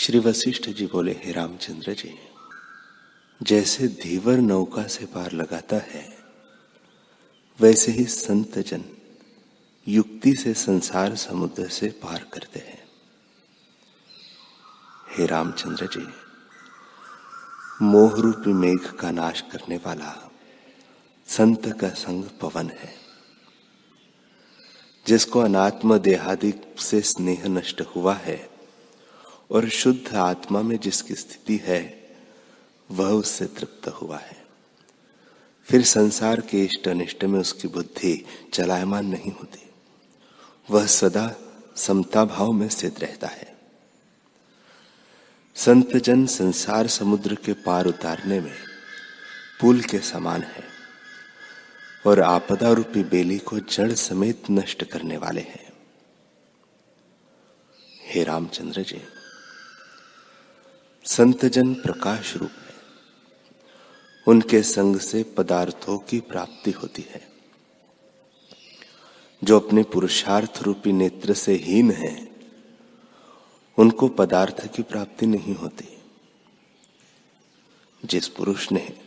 श्री वशिष्ठ जी बोले, हे रामचंद्र जी, जैसे धीवर नौका से पार लगाता है, वैसे ही संत जन युक्ति से संसार समुद्र से पार करते हैं। हे रामचंद्र जी मोह रूपी मेघ का नाश करने वाला संत का संग पवन है, जिसको अनात्म देहादि से स्नेह नष्ट हुआ है और शुद्ध आत्मा में जिसकी स्थिति है, वह उससे तृप्त हुआ है। फिर संसार के इष्ट अनिष्ट में उसकी बुद्धि चलायमान नहीं होती। वह सदा समता भाव में स्थित रहता है। संत जन संसार समुद्र के पार उतारने में पुल के समान है और आपदा रूपी बेली को जड़ समेत नष्ट करने वाले हैं। हे रामचंद्र जी संत जन प्रकाश रूप है उनके संग से पदार्थों की प्राप्ति होती है। जो अपने पुरुषार्थ रूपी नेत्र से हीन है, उनको पदार्थ की प्राप्ति नहीं होती। जिस पुरुष ने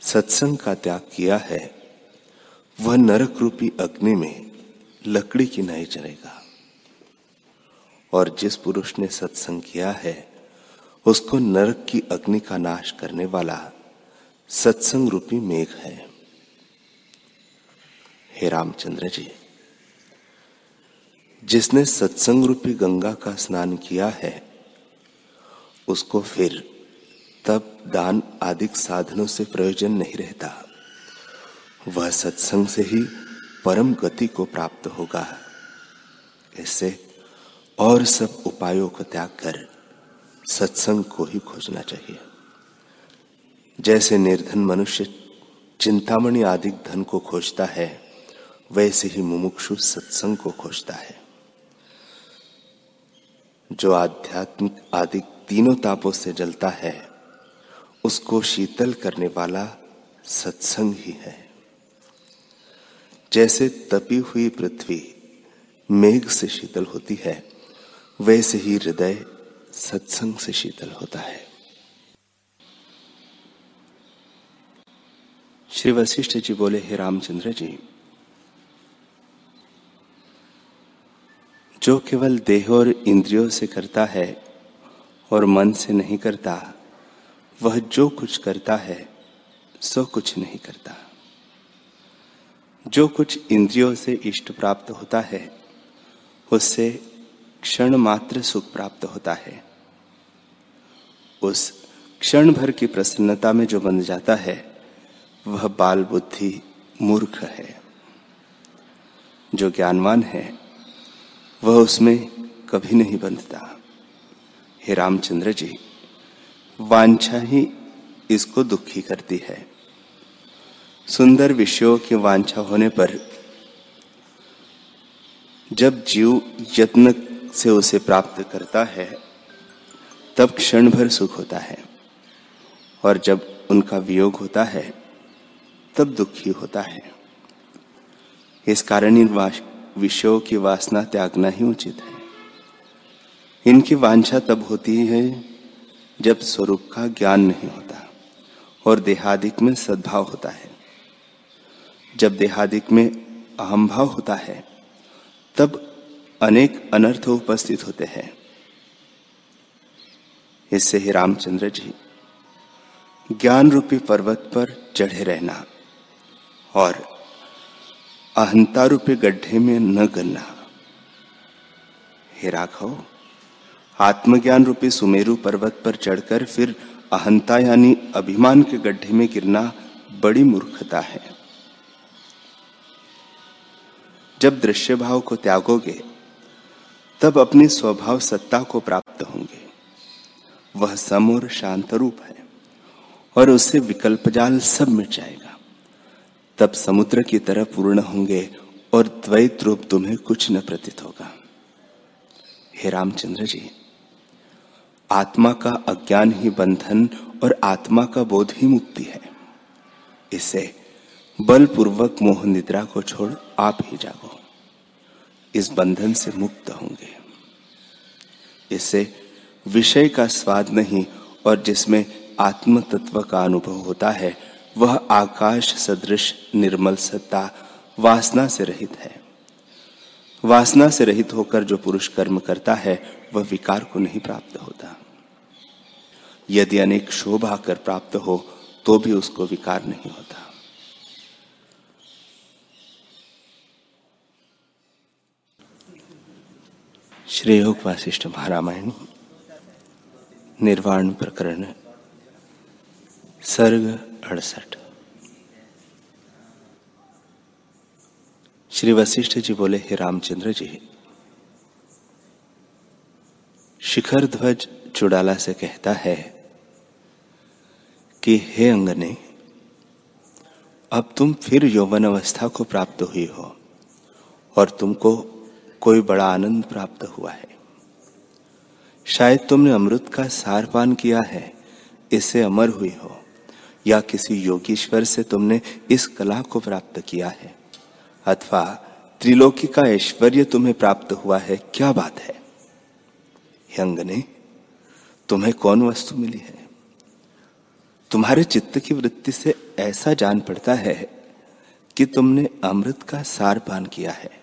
सत्संग का त्याग किया है, वह नरक रूपी अग्नि में लकड़ी की नहीं चलेगा और जिस पुरुष ने सत्संग किया है उसको नरक की अग्नि का नाश करने वाला सत्संग रूपी मेघ है। हे रामचंद्र जी, जिसने सत्संग रूपी गंगा का स्नान किया है, उसको फिर तब दान आदि साधनों से प्रयोजन नहीं रहता। वह सत्संग से ही परम गति को प्राप्त होगा। ऐसे और सब उपायों को त्याग कर सत्संग को ही खोजना चाहिए। जैसे निर्धन मनुष्य चिंतामणि आदि धन को खोजता है, वैसे ही मुमुक्षु सत्संग को खोजता है। जो आध्यात्मिक आदि तीनों तापों से जलता है, उसको शीतल करने वाला सत्संग ही है। जैसे तपी हुई पृथ्वी मेघ से शीतल होती है, वैसे ही हृदय सत्संग से शीतल होता है। श्री वशिष्ठ जी बोले, हे रामचंद्र जी, जो केवल देह और इंद्रियों से करता है और मन से नहीं करता, वह जो कुछ करता है, सो कुछ नहीं करता। जो कुछ इंद्रियों से इष्ट प्राप्त होता है, उससे क्षण मात्र सुख प्राप्त होता है। उस क्षण भर की प्रसन्नता में जो बन जाता है, वह बाल बुद्धि मूर्ख है। जो ज्ञानवान है, वह उसमें कभी नहीं बंधता। हे रामचंद्र जी, वांछा ही इसको दुखी करती है। सुंदर विषयों की वांछा होने पर जब जीव यत्न से उसे प्राप्त करता है, तब क्षण भर सुख होता है। और जब उनका वियोग होता है, तब दुखी होता है। इस कारण इन विषयों की वासना त्यागना ही उचित है। इनकी वांछा तब होती है, जब स्वरूप का ज्ञान नहीं होता, और देहादिक में सद्भाव होता है। जब देहादिक में अहम भाव होता है, तब अनेक अनर्थ उपस्थित होते हैं। इससे ही रामचंद्र जी ज्ञान रूपी पर्वत पर चढ़े रहना और अहंता रूपी गड्ढे में न गिरना हे राघव आत्मज्ञान रूपी सुमेरु पर्वत पर चढ़कर फिर अहंता यानी अभिमान के गड्ढे में गिरना बड़ी मूर्खता है। जब दृश्य भाव को त्यागोगे तब अपनी स्वभाव सत्ता को प्राप्त होंगे। वह सम और शांत रूप है और उससे विकल्प जाल सब मिट जाएगा। तब समुद्र की तरह पूर्ण होंगे और द्वैत रूप तुम्हें कुछ न प्रतीत होगा। हे रामचंद्र जी, आत्मा का अज्ञान ही बंधन और आत्मा का बोध ही मुक्ति है। इसे बलपूर्वक मोह निद्रा को छोड़ आप ही जागो। इस बंधन से मुक्त होंगे। इससे विषय का स्वाद नहीं और जिसमें आत्म तत्व का अनुभव होता है, वह आकाश सदृश निर्मल सत्ता वासना से रहित है। वासना से रहित होकर जो पुरुष कर्म करता है, वह विकार को नहीं प्राप्त होता। यदि अनेक शोभा कर प्राप्त हो तो भी उसको विकार नहीं होता। श्री योग वासिष्ठ महारामायण, निर्वाण प्रकरण, सर्ग अड़सठ। श्री वशिष्ठ जी बोले, हे रामचंद्र जी, शिखर ध्वज चुड़ाला से कहता है कि, हे अंगने, अब तुम फिर यौवन अवस्था को प्राप्त हुई हो और तुमको कोई बड़ा आनंद प्राप्त हुआ है। शायद तुमने अमृत का सार पान किया है, इससे अमर हुई हो, या किसी योगीश्वर से तुमने इस कला को प्राप्त किया है। अथवा त्रिलोकी का ऐश्वर्य तुम्हें प्राप्त हुआ है, क्या बात है? अंगने तुम्हें कौन वस्तु मिली है? तुम्हारे चित्त की वृत्ति से ऐसा जान पड़ता है कि तुमने अमृत का सार पान किया है।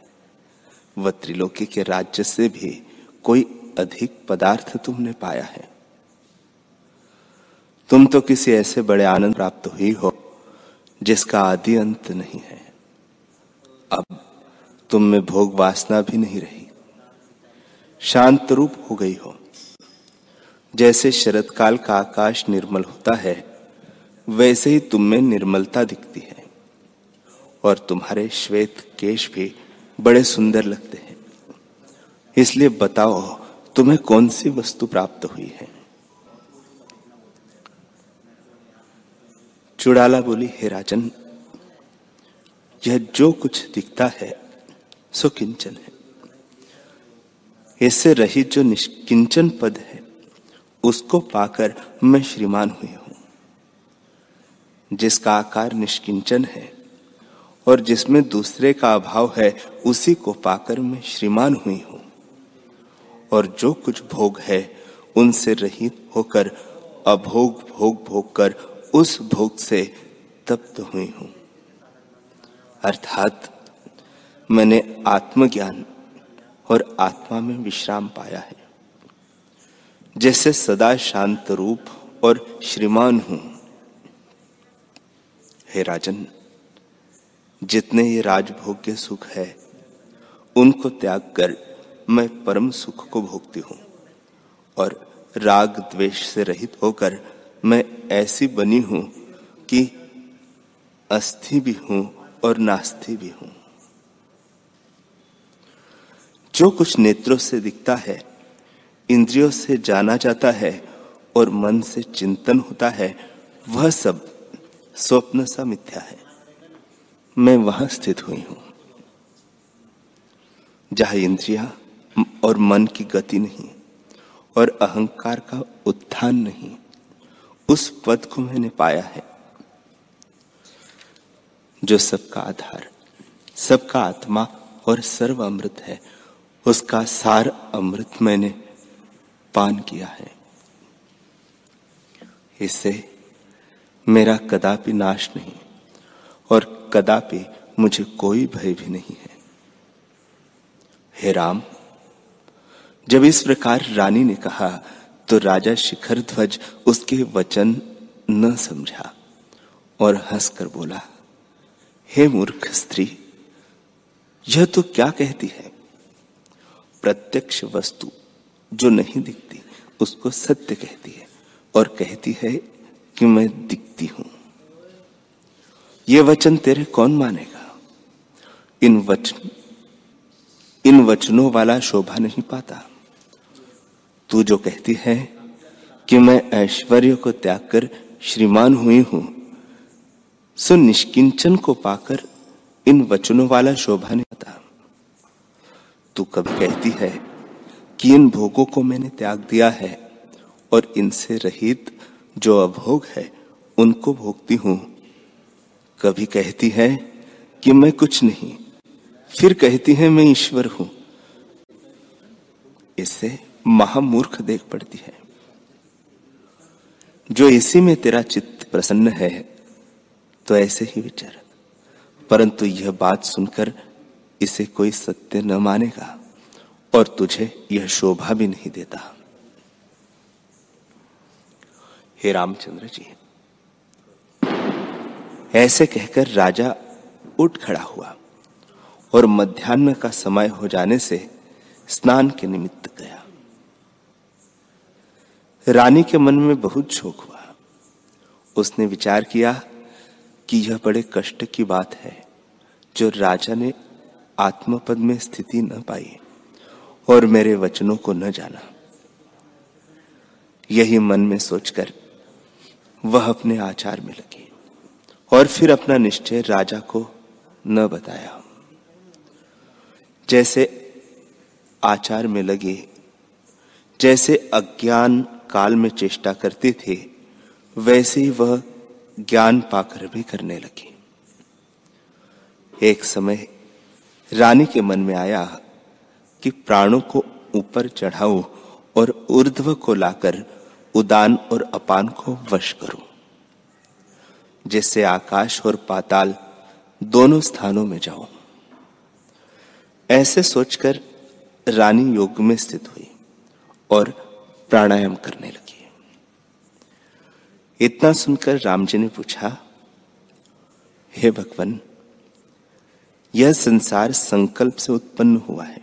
वह त्रिलोकी के राज्य से भी कोई अधिक पदार्थ तुमने पाया है। तुम तो किसी ऐसे बड़े आनंद प्राप्त हुई हो, जिसका आदि अंत नहीं है। अब तुम में भोग वासना भी नहीं रही। शांत रूप हो गई हो। जैसे शरद काल का आकाश निर्मल होता है, वैसे ही तुम में निर्मलता दिखती है। और तुम्हारे श्वेत केश भी बड़े सुंदर लगते हैं। इसलिए बताओ, तुम्हें कौन सी वस्तु प्राप्त हुई है? चुड़ाला बोली, हे राजन, यह जो कुछ दिखता है, सो किंचन है। इससे रहित जो निष्किंचन पद है, उसको पाकर मैं श्रीमान हुई हूँ। जिसका आकार निष्किंचन है और जिसमें दूसरे का अभाव है, उसी को पाकर मैं श्रीमान हुई हूँ। और जो कुछ भोग है, उनसे रहित होकर, अभोग भोग भोग कर उस भोग से तप्त हुई हूँ। अर्थात, मैंने आत्मज्ञान और आत्मा में विश्राम पाया है। जैसे सदा शांत रूप और श्रीमान हूँ। हे राजन जितने ये राजभोग्य सुख है, उनको त्याग कर मैं परम सुख को भोगती हूँ। और राग द्वेष से रहित होकर मैं ऐसी बनी हूँ कि अस्थि भी हूँ और नास्ति भी हूँ। जो कुछ नेत्रों से दिखता है, इंद्रियों से जाना जाता है और मन से चिंतन होता है, वह सब स्वप्न सा मिथ्या है। मैं वहाँ स्थित हुई हूँ, जहाँ इंद्रिया और मन की गति नहीं और अहंकार का उत्थान नहीं। उस पद को मैंने पाया है, जो सबका आधार, सबका आत्मा और सर्व अमृत है। उसका सार अमृत मैंने पान किया है। इससे मेरा कदापि नाश नहीं और कदापि मुझे कोई भय भी नहीं है। हे राम, जब इस प्रकार रानी ने कहा तो राजा शिखर ध्वज उसके वचन न समझा और हंसकर बोला, हे मूर्ख स्त्री, यह तो क्या कहती है? प्रत्यक्ष वस्तु जो नहीं दिखती, उसको सत्य कहती है और कहती है कि मैं दिखती हूँ। ये वचन तेरे कौन मानेगा? इन वचन, इन वचनों वाला शोभा नहीं पाता। तू जो कहती है कि मैं ऐश्वर्य को त्याग कर श्रीमान हुई हूँ, सो निष्किंचन को पाकर इन वचनों वाला शोभा नहीं पाता। तू कभी कहती है कि इन भोगों को मैंने त्याग दिया है और इनसे रहित जो अभोग है, उनको भोगती हूँ। कभी कहती है कि मैं कुछ नहीं। फिर कहती है, मैं ईश्वर हूँ। इससे महामूर्ख देख पड़ती है। जो इसी में तेरा चित्त प्रसन्न है तो ऐसे ही विचार। परंतु यह बात सुनकर इसे कोई सत्य न मानेगा, और तुझे यह शोभा भी नहीं देता। हे रामचंद्र जी ऐसे कहकर राजा उठ खड़ा हुआ और मध्यान्ह का समय हो जाने से स्नान के निमित्त गया। रानी के मन में बहुत शोक हुआ। उसने विचार किया कि यह बड़े कष्ट की बात है जो राजा ने आत्मपद में स्थिति न पाई और मेरे वचनों को न जाना। यही मन में सोचकर वह अपने आचार में लगी। और फिर अपना निश्चय राजा को न बताया। जैसे आचार में लगे, जैसे अज्ञान काल में चेष्टा करते थे, वैसे ही वह ज्ञान पाकर भी करने लगी। एक समय रानी के मन में आया कि प्राणों को ऊपर चढ़ाऊं और ऊर्ध्व को लाकर उदान और अपान को वश करूँ। जिससे आकाश और पाताल दोनों स्थानों में जाऊँ ऐसे सोचकर रानी योग में स्थित हुई और प्राणायाम करने लगी। इतना सुनकर राम जी ने पूछा, हे भगवान, यह संसार संकल्प से उत्पन्न हुआ है।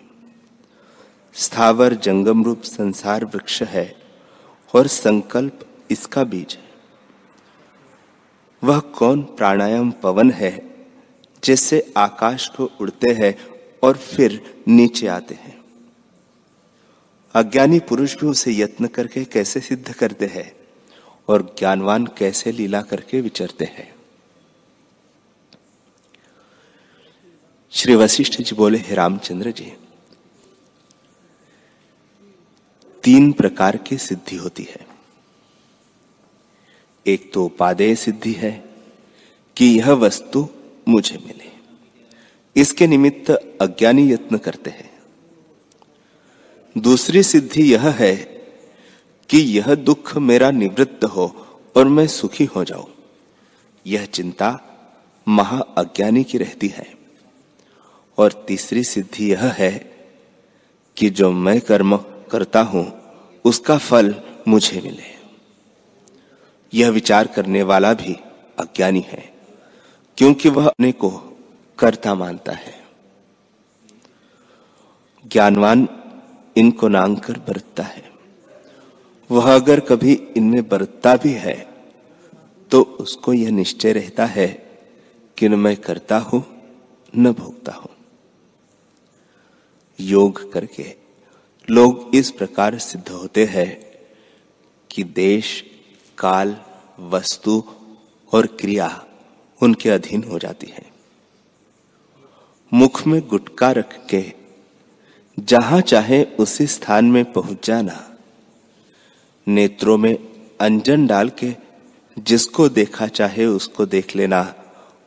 स्थावर जंगम रूप संसार वृक्ष है और संकल्प इसका बीज है। वह कौन प्राणायाम पवन है, जिससे आकाश को उड़ते हैं और फिर नीचे आते हैं? अज्ञानी पुरुष भी उसे यत्न करके कैसे सिद्ध करते हैं और ज्ञानवान कैसे लीला करके विचरते हैं? श्री वशिष्ठ जी बोले, हे रामचंद्र जी, तीन प्रकार की सिद्धि होती है। एक तो उपादेय सिद्धि है कि यह वस्तु मुझे मिले। इसके निमित्त अज्ञानी यत्न करते हैं। दूसरी सिद्धि यह है कि यह दुख मेरा निवृत्त हो और मैं सुखी हो जाऊँ। यह चिंता महा अज्ञानी की रहती है। और तीसरी सिद्धि यह है कि जो मैं कर्म करता हूँ, उसका फल मुझे मिले। यह विचार करने वाला भी अज्ञानी है, क्योंकि वह अपने को कर्ता मानता है। ज्ञानवान इनको नांग कर बरतता है। वह अगर कभी इनमें बरतता भी है तो उसको यह निश्चय रहता है कि न मैं करता हूँ, न भोगता हूँ। योग करके लोग इस प्रकार सिद्ध होते हैं कि देश, काल वस्तु और क्रिया उनके अधीन हो जाती है। मुख में गुटका रख के, जहाँ चाहे उसी स्थान में पहुँच जाना। नेत्रों में अंजन डाल के, जिसको देखा चाहे उसको देख लेना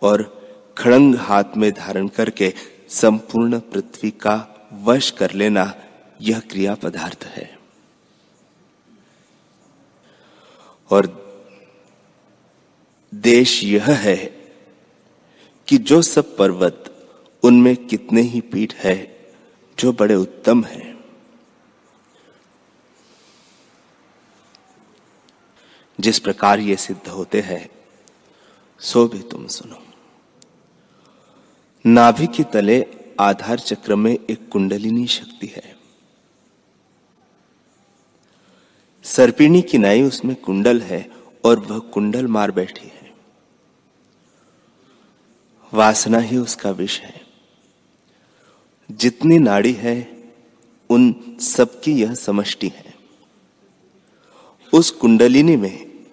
और खड़ंग हाथ में धारण करके संपूर्ण पृथ्वी का वश कर लेना, यह क्रिया पदार्थ है। और देश यह है कि जो सब पर्वत उनमें कितने ही पीठ है, जो बड़े उत्तम हैं। जिस प्रकार ये सिद्ध होते हैं, सो भी तुम सुनो। नाभि के तले आधार चक्र में एक कुंडलिनी शक्ति है। सर्पिणी की नाई उसमें कुंडल है और वह कुंडल मार बैठी है। वासना ही उसका विष है। जितनी नाड़ी है, उन सबकी यह समष्टि है। उस कुंडलिनी में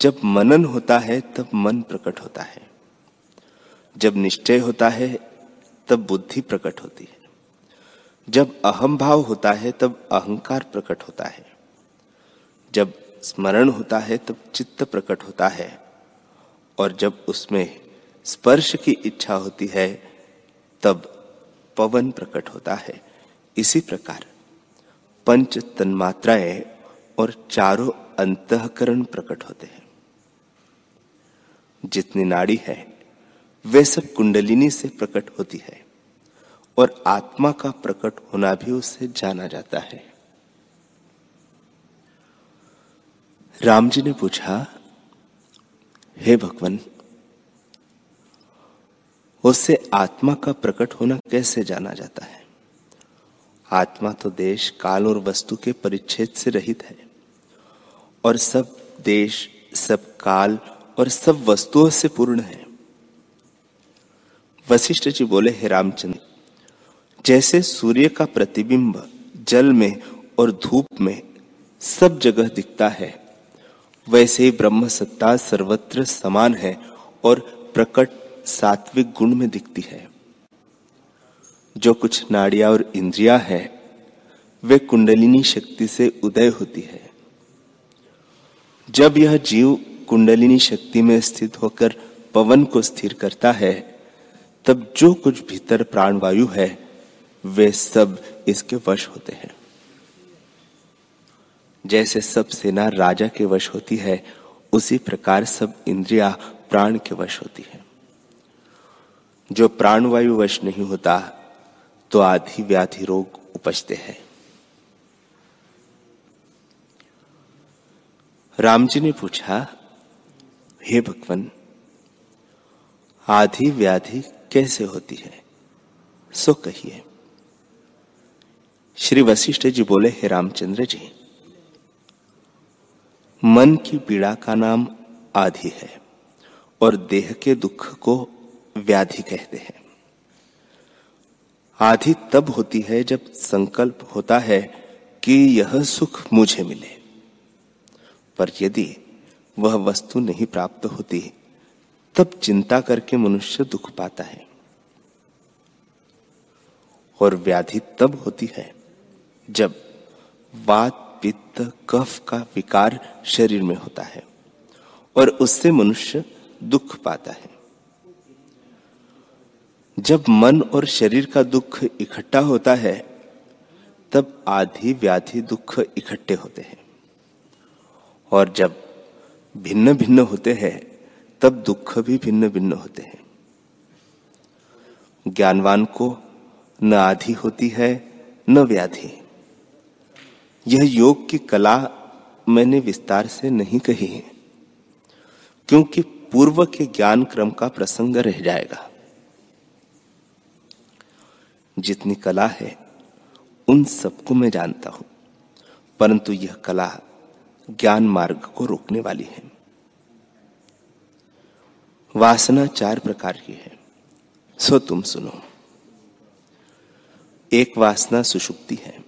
जब मनन होता है, तब मन प्रकट होता है। जब निश्चय होता है, तब बुद्धि प्रकट होती है। जब अहम भाव होता है, तब अहंकार प्रकट होता है। जब स्मरण होता है, तब चित्त प्रकट होता है। और जब उसमें स्पर्श की इच्छा होती है, तब पवन प्रकट होता है। इसी प्रकार पंच तन्मात्राएँ और चारों अंतकरण प्रकट होते हैं। जितनी नाड़ी है, वे सब कुंडलिनी से प्रकट होती है और आत्मा का प्रकट होना भी उससे जाना जाता है। राम जी ने पूछा, हे भगवान उससे आत्मा का प्रकट होना कैसे जाना जाता है? आत्मा तो देश, काल और वस्तु के परिच्छेद से रहित है। और सब देश, सब काल और सब वस्तुओं से पूर्ण है। वशिष्ठ जी बोले, हे रामचंद्र, जैसे सूर्य का प्रतिबिंब जल में और धूप में सब जगह दिखता है, वैसे ही ब्रह्म सत्ता सर्वत्र समान है और प्रकट सात्विक गुण में दिखती है। जो कुछ नाड़िया और इंद्रिया है, वे कुंडलिनी शक्ति से उदय होती है। जब यह जीव कुंडलिनी शक्ति में स्थित होकर पवन को स्थिर करता है, तब जो कुछ भीतर प्राणवायु है, वे सब इसके वश होते हैं। जैसे सब सेना राजा के वश होती है, उसी प्रकार सब इंद्रिया प्राण के वश होती है। जो प्राणवायु वश नहीं होता तो आधि व्याधि रोग उपजते हैं। राम जी ने पूछा, हे भगवान, आधि व्याधि कैसे होती है? सो कहिए। श्री वशिष्ठ जी बोले, हे रामचंद्र जी, मन की पीड़ा का नाम आधि है और देह के दुख को व्याधि कहते हैं। आधी तब होती है जब संकल्प होता है कि यह सुख मुझे मिले। पर यदि वह वस्तु नहीं प्राप्त होती, तब चिंता करके मनुष्य दुख पाता है। और व्याधि तब होती है जब वात, पित्त, कफ का विकार शरीर में होता है और उससे मनुष्य दुख पाता है। जब मन और शरीर का दुख इकट्ठा होता है, तब आधि व्याधि दुख इकट्ठे होते हैं। और जब भिन्न भिन्न होते हैं, तब दुख भी भिन्न भिन्न होते हैं। ज्ञानवान को न आधि होती है, न व्याधि। यह योग की कला मैंने विस्तार से नहीं कही है, क्योंकि पूर्व के ज्ञान क्रम का प्रसंग रह जाएगा। जितनी कला है, उन सबको मैं जानता हूँ। परंतु यह कला ज्ञान मार्ग को रोकने वाली है। वासना चार प्रकार की है। सो तुम सुनो। एक वासना सुषुप्ति है।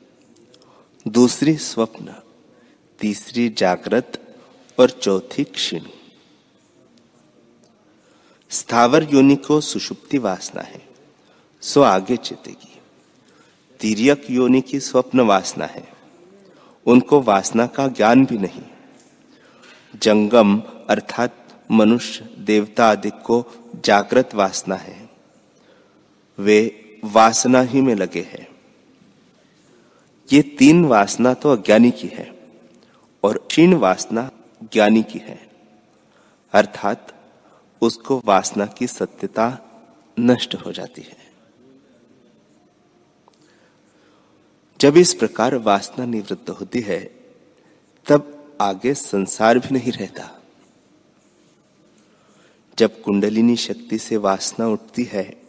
दूसरी स्वप्न, तीसरी जागृत और चौथी क्षीण। स्थावर योनि को सुषुप्ति वासना है। सो आगे चेतेगी तीर्यक योनि की स्वप्न वासना है। उनको वासना का ज्ञान भी नहीं। जंगम अर्थात मनुष्य, देवता आदि को जागृत वासना है। वे वासना ही में लगे हैं। ये तीन वासना तो अज्ञानी की है और क्षीण वासना ज्ञानी की है। अर्थात उसको वासना की सत्यता नष्ट हो जाती है। जब इस प्रकार वासना निवृत्त होती है, तब आगे संसार भी नहीं रहता। जब कुंडलिनी शक्ति से वासना उठती है,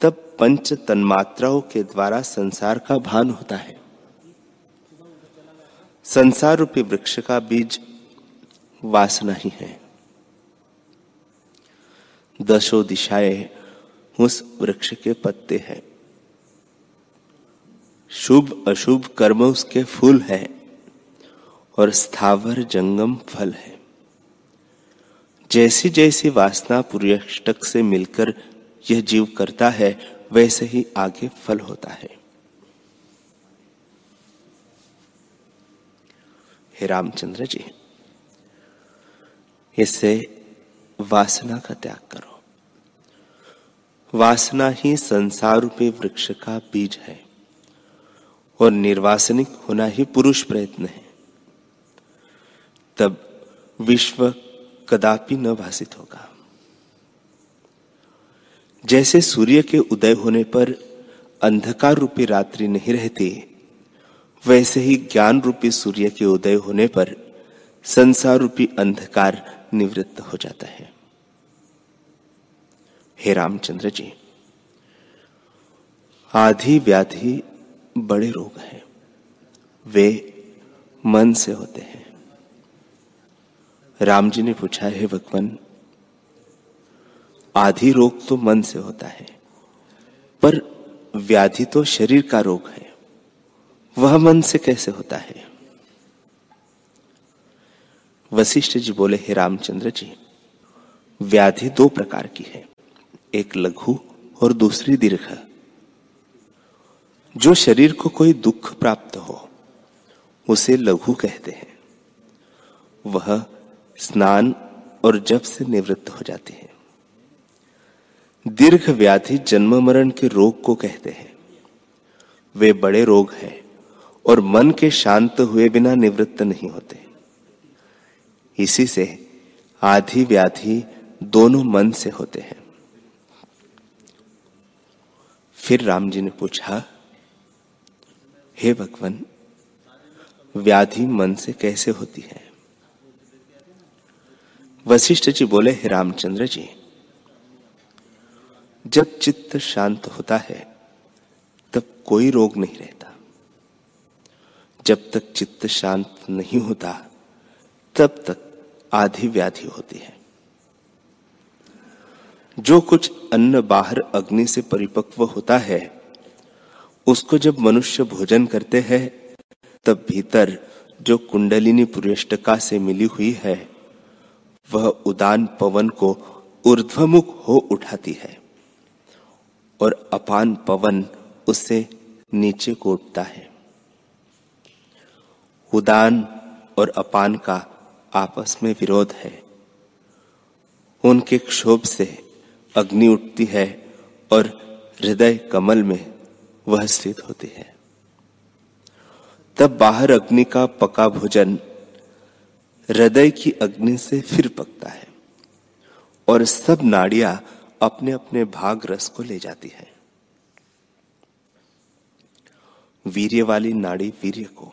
तब पंच तन्मात्राओं के द्वारा संसार का भान होता है। संसार रूपी वृक्ष का बीज वासना ही है। दशो दिशाएँ उस वृक्ष के पत्ते हैं। शुभ अशुभ कर्म उसके फूल है और स्थावर जंगम फल है। जैसी जैसी वासना पुर्यष्टक से मिलकर यह जीव करता है, वैसे ही आगे फल होता है। हे रामचंद्र जी इससे वासना का त्याग करो। वासना ही संसार रूपी वृक्ष का बीज है। और निर्वासनिक होना ही पुरुष प्रयत्न है। तब विश्व कदापि न भाषित होगा। जैसे सूर्य के उदय होने पर अंधकार रूपी रात्रि नहीं रहती, वैसे ही ज्ञान रूपी सूर्य के उदय होने पर संसार रूपी अंधकार निवृत्त हो जाता है। हे रामचंद्र जी, आधी व्याधि बड़े रोग हैं। वे मन से होते हैं। राम जी ने पूछा, है भगवान, आधि रोग तो मन से होता है, पर व्याधि तो शरीर का रोग है। वह मन से कैसे होता है? वशिष्ठ जी बोले, हे रामचंद्र जी, व्याधि दो प्रकार की है, एक लघु और दूसरी दीर्घ। जो शरीर को कोई दुख प्राप्त हो, उसे लघु कहते हैं। वह स्नान और जब से निवृत्त हो जाती है। दीर्घ व्याधि जन्म मरण के रोग को कहते हैं। वे बड़े रोग हैं और मन के शांत हुए बिना निवृत्त नहीं होते। इसी से आधि व्याधि दोनों मन से होते हैं। फिर राम जी ने पूछा हे भगवान, व्याधि मन से कैसे होती है? वशिष्ठ जी बोले, हे रामचंद्र जी, जब चित्त शांत होता है, तब कोई रोग नहीं रहता। जब तक चित्त शांत नहीं होता, तब तक आधी व्याधि होती है। जो कुछ अन्न बाहर अग्नि से परिपक्व होता है उसको जब मनुष्य भोजन करते हैं, तब भीतर जो कुंडलिनी पुरेष्टका से मिली हुई है, वह उदान पवन को ऊर्ध्वमुख हो उठाती है और अपान पवन उसे नीचे को उठता है। उदान और अपान का आपस में विरोध है। उनके क्षोभ से अग्नि उठती है और हृदय कमल में वह स्थित होती है। तब बाहर अग्नि का पका भोजन हृदय की अग्नि से फिर पकता है और सब नाड़ियाँ अपने अपने भाग रस को ले जाती है। वीर्य वाली नाड़ी वीर्य को,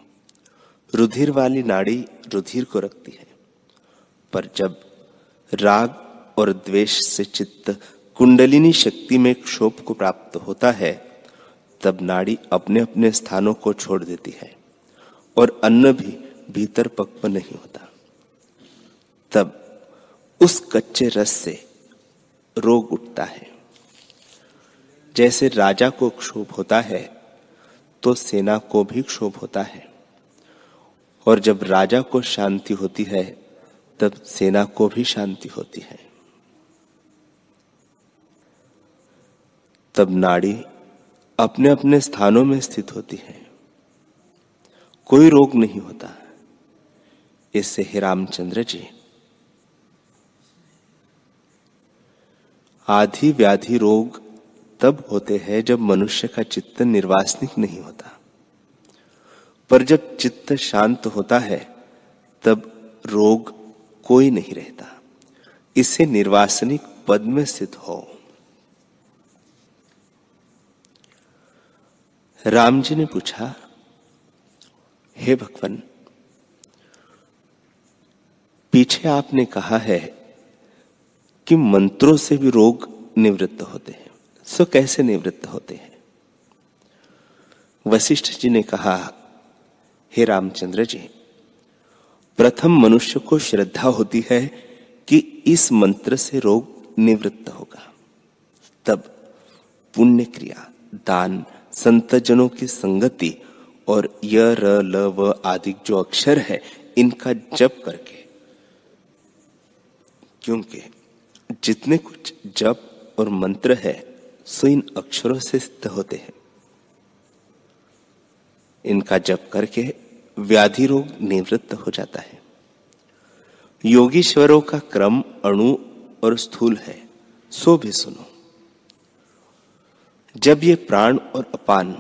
रुधिर वाली नाड़ी रुधिर को रखती है। पर जब राग और द्वेष से चित्त कुंडलिनी शक्ति में क्षोभ को प्राप्त होता है तब नाड़ी अपने अपने स्थानों को छोड़ देती है और अन्न भी भीतर पक्व नहीं होता। तब उस कच्चे रस से रोग उठता है। जैसे राजा को क्षोभ होता है तो सेना को भी क्षोभ होता है। और जब राजा को शांति होती है, तब सेना को भी शांति होती है। तब नाड़ी अपने अपने स्थानों में स्थित होती है। कोई रोग नहीं होता। इससे ही रामचंद्र जी। आधि व्याधि रोग तब होते हैं जब मनुष्य का चित्त निर्वासनिक नहीं होता। पर जब चित्त शांत होता है, तब रोग कोई नहीं रहता। इससे निर्वासनिक पद में स्थित हो। राम जी ने पूछा, हे भगवान, पीछे आपने कहा है कि मंत्रों से भी रोग निवृत्त होते हैं, सो कैसे निवृत्त होते हैं? वशिष्ठ जी ने कहा, हे रामचंद्र जी, प्रथम मनुष्य को श्रद्धा होती है कि इस मंत्र से रोग निवृत्त होगा। तब पुण्य क्रिया दान संतजनों की संगति और य, र, ल, व आदि जो अक्षर है, इनका जप करके। क्योंकि जितने कुछ जप और मंत्र है, सो इन अक्षरों से सिद्ध होते हैं। इनका जप करके व्याधि रोग निवृत्त हो जाता है। योगीश्वरों का क्रम, अणु और स्थूल है, सो भी सुनो। जब ये प्राण और अपान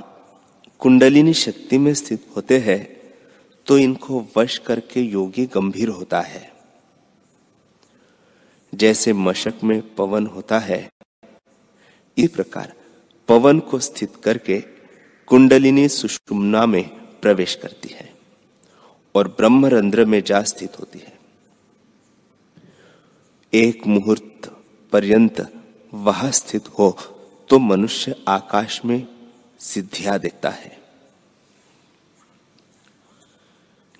कुंडलिनी शक्ति में स्थित होते हैं तो इनको वश करके योगी गंभीर होता है। जैसे मशक में पवन होता है, इस प्रकार पवन को स्थित करके कुंडलिनी सुषुम्ना में प्रवेश करती है और ब्रह्मरंध्र में जा स्थित होती है। एक मुहूर्त पर्यंत वहाँ स्थित हो तो मनुष्य आकाश में सिद्धियाँ देखता है।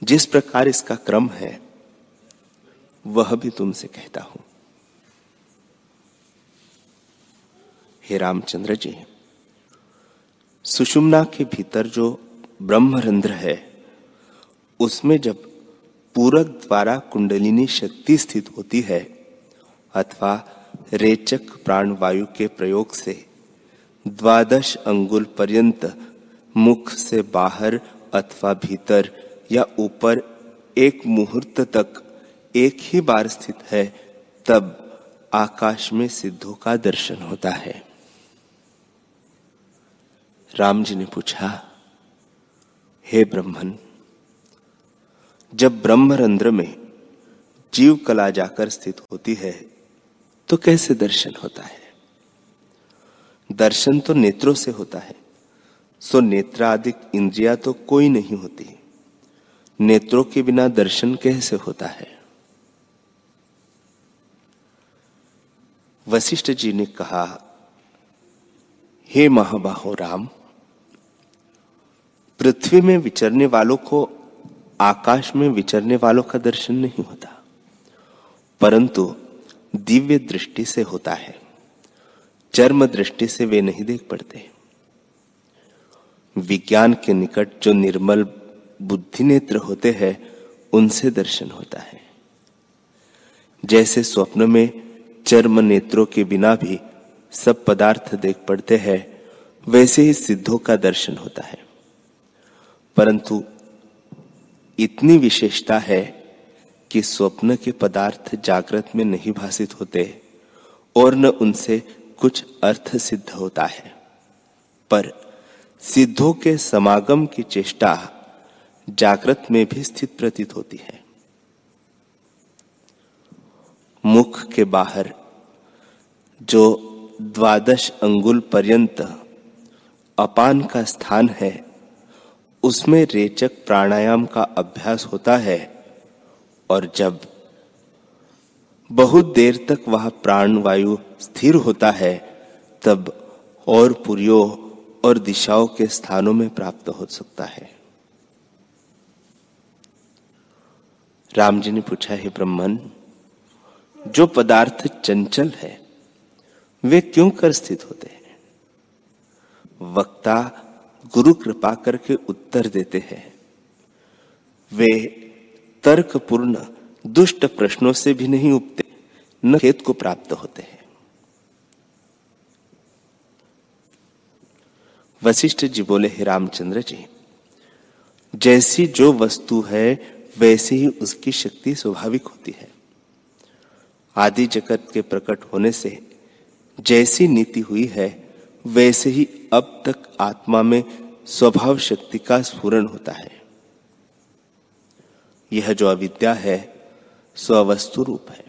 जिस प्रकार इसका क्रम है, वह भी तुमसे कहता हूँ। हे रामचंद्र जी, सुषुम्ना के भीतर जो ब्रह्मरंध्र है, उसमें जब पूरक द्वारा कुंडलिनी शक्ति स्थित होती है, अथवा रेचक प्राण वायु के प्रयोग से द्वादश अंगुल पर्यंत मुख से बाहर अथवा भीतर या ऊपर एक मुहूर्त तक एक ही बार स्थित है, तब आकाश में सिद्धों का दर्शन होता है। राम जी ने पूछा, हे ब्रह्मन, जब ब्रह्मरंध्र में जीव कला जाकर स्थित होती है तो कैसे दर्शन होता है? दर्शन तो नेत्रों से होता है। सो नेत्राधिक इंद्रिया तो कोई नहीं होती। नेत्रों के बिना दर्शन कैसे होता है? वशिष्ठ जी ने कहा, हे महाबाहो राम, पृथ्वी में विचरने वालों को आकाश में विचरने वालों का दर्शन नहीं होता, परंतु दिव्य दृष्टि से होता है। चर्म दृष्टि से वे नहीं देख पड़ते। विज्ञान के निकट जो निर्मल बुद्धि नेत्र होते हैं, उनसे दर्शन होता है। जैसे स्वप्न में चर्म नेत्रों के बिना भी सब पदार्थ देख पड़ते हैं, वैसे ही सिद्धों का दर्शन होता है। परंतु इतनी विशेषता है कि स्वप्न के पदार्थ जागृत में नहीं भाषित होते, और न उनसे कुछ अर्थ सिद्ध होता है। पर सिद्धों के समागम की चेष्टा जागृत में भी स्थित प्रतीत होती है। मुख के बाहर जो द्वादश अंगुल पर्यंत अपान का स्थान है, उसमें रेचक प्राणायाम का अभ्यास होता है और जब बहुत देर तक वह प्राण वायु स्थिर होता है, तब और पुरियो और दिशाओं के स्थानों में प्राप्त हो सकता है। राम जी ने पूछा, है ब्रह्मन, जो पदार्थ चंचल है, वे क्यों कर स्थित होते हैं? वक्ता गुरु कृपा करके उत्तर देते हैं। वे तर्कपूर्ण दुष्ट प्रश्नों से भी नहीं उपते न खेत को प्राप्त होते हैं। वशिष्ठ जी बोले, हे रामचंद्र जी, जैसी जो वस्तु है, वैसी ही उसकी शक्ति स्वाभाविक होती है। आदि जगत के प्रकट होने से जैसी नीति हुई है, वैसे ही अब तक आत्मा में स्वभाव शक्ति का स्फुरन होता है। यह जो अविद्या है स्ववस्तु रूप है।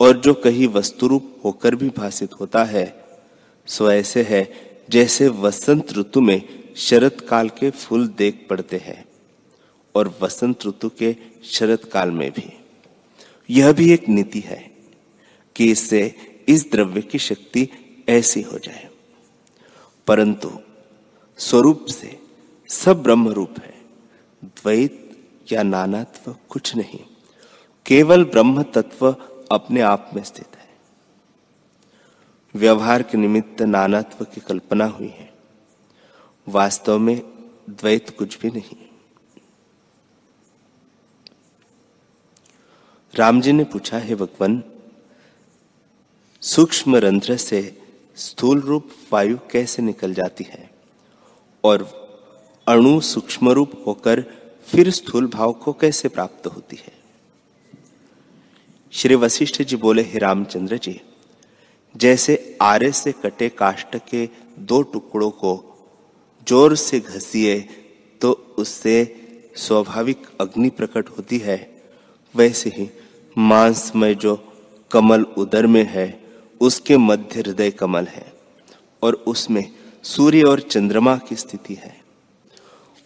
और जो कहीं वस्तु रूप होकर भी भाषित होता है, सो ऐसे है जैसे वसंत ऋतु में शरद काल के फूल देख पड़ते हैं और वसंत ऋतु के शरद काल में भी। यह भी एक नीति है कि इससे इस द्रव्य की शक्ति ऐसी हो जाए। परंतु स्वरूप से सब ब्रह्म रूप है, द्वैत या नानात्व कुछ नहीं। केवल ब्रह्म तत्व अपने आप में स्थित है। व्यवहार के निमित्त नानात्व की कल्पना हुई है। वास्तव में द्वैत कुछ भी नहीं। राम जी ने पूछा, है भगवान, सूक्ष्म रंध्र से स्थूल रूप वायु कैसे निकल जाती है? और अणु सूक्ष्म रूप होकर फिर स्थूल भाव को कैसे प्राप्त होती है? श्री वशिष्ठ जी बोले, हे रामचंद्र जी, जैसे आरे से कटे काष्ट के दो टुकड़ों को ज़ोर से घसीए तो उससे स्वाभाविक अग्नि प्रकट होती है। वैसे ही मांस में जो कमल उदर में है, उसके मध्य हृदय कमल है और उसमें सूर्य और चंद्रमा की स्थिति है।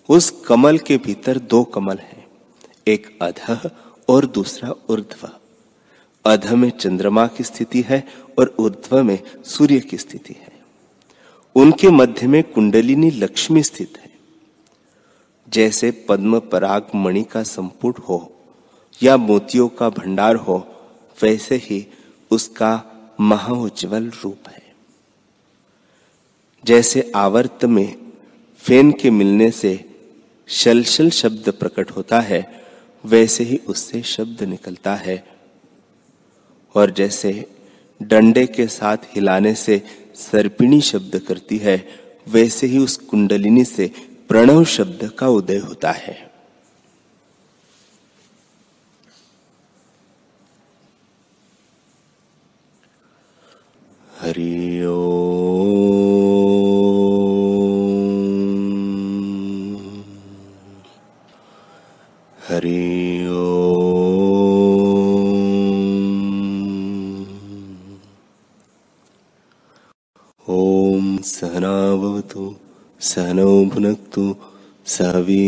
उस कमल के भीतर दो कमल हैं, एक अध और दूसरा ऊर्ध्व। अध में चंद्रमा की स्थिति है और ऊर्ध्व में सूर्य की स्थिति है। उनके मध्य में कुंडलिनी लक्ष्मी स्थित है। जैसे पद्म पराग मणि का संपुट हो या मोतियों का भंडार हो, वैसे ही उसका महाउज्वल रूप है। जैसे आवर्त में फेन के मिलने से शलशल शब्द प्रकट होता है, वैसे ही उससे शब्द निकलता है। और जैसे डंडे के साथ हिलाने से सर्पिणी शब्द करती है, वैसे ही उस कुंडलिनी से प्रणव शब्द का उदय होता है।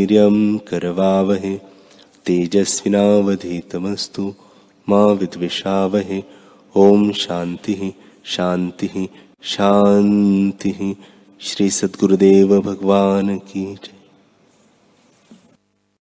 वीर्यं करवावहे। तेजस्विनावधीतमस्तु मा विद्विषावहे। ॐ शान्तिः शांति शांति श्री सद्गुरुदेव भगवान की जय।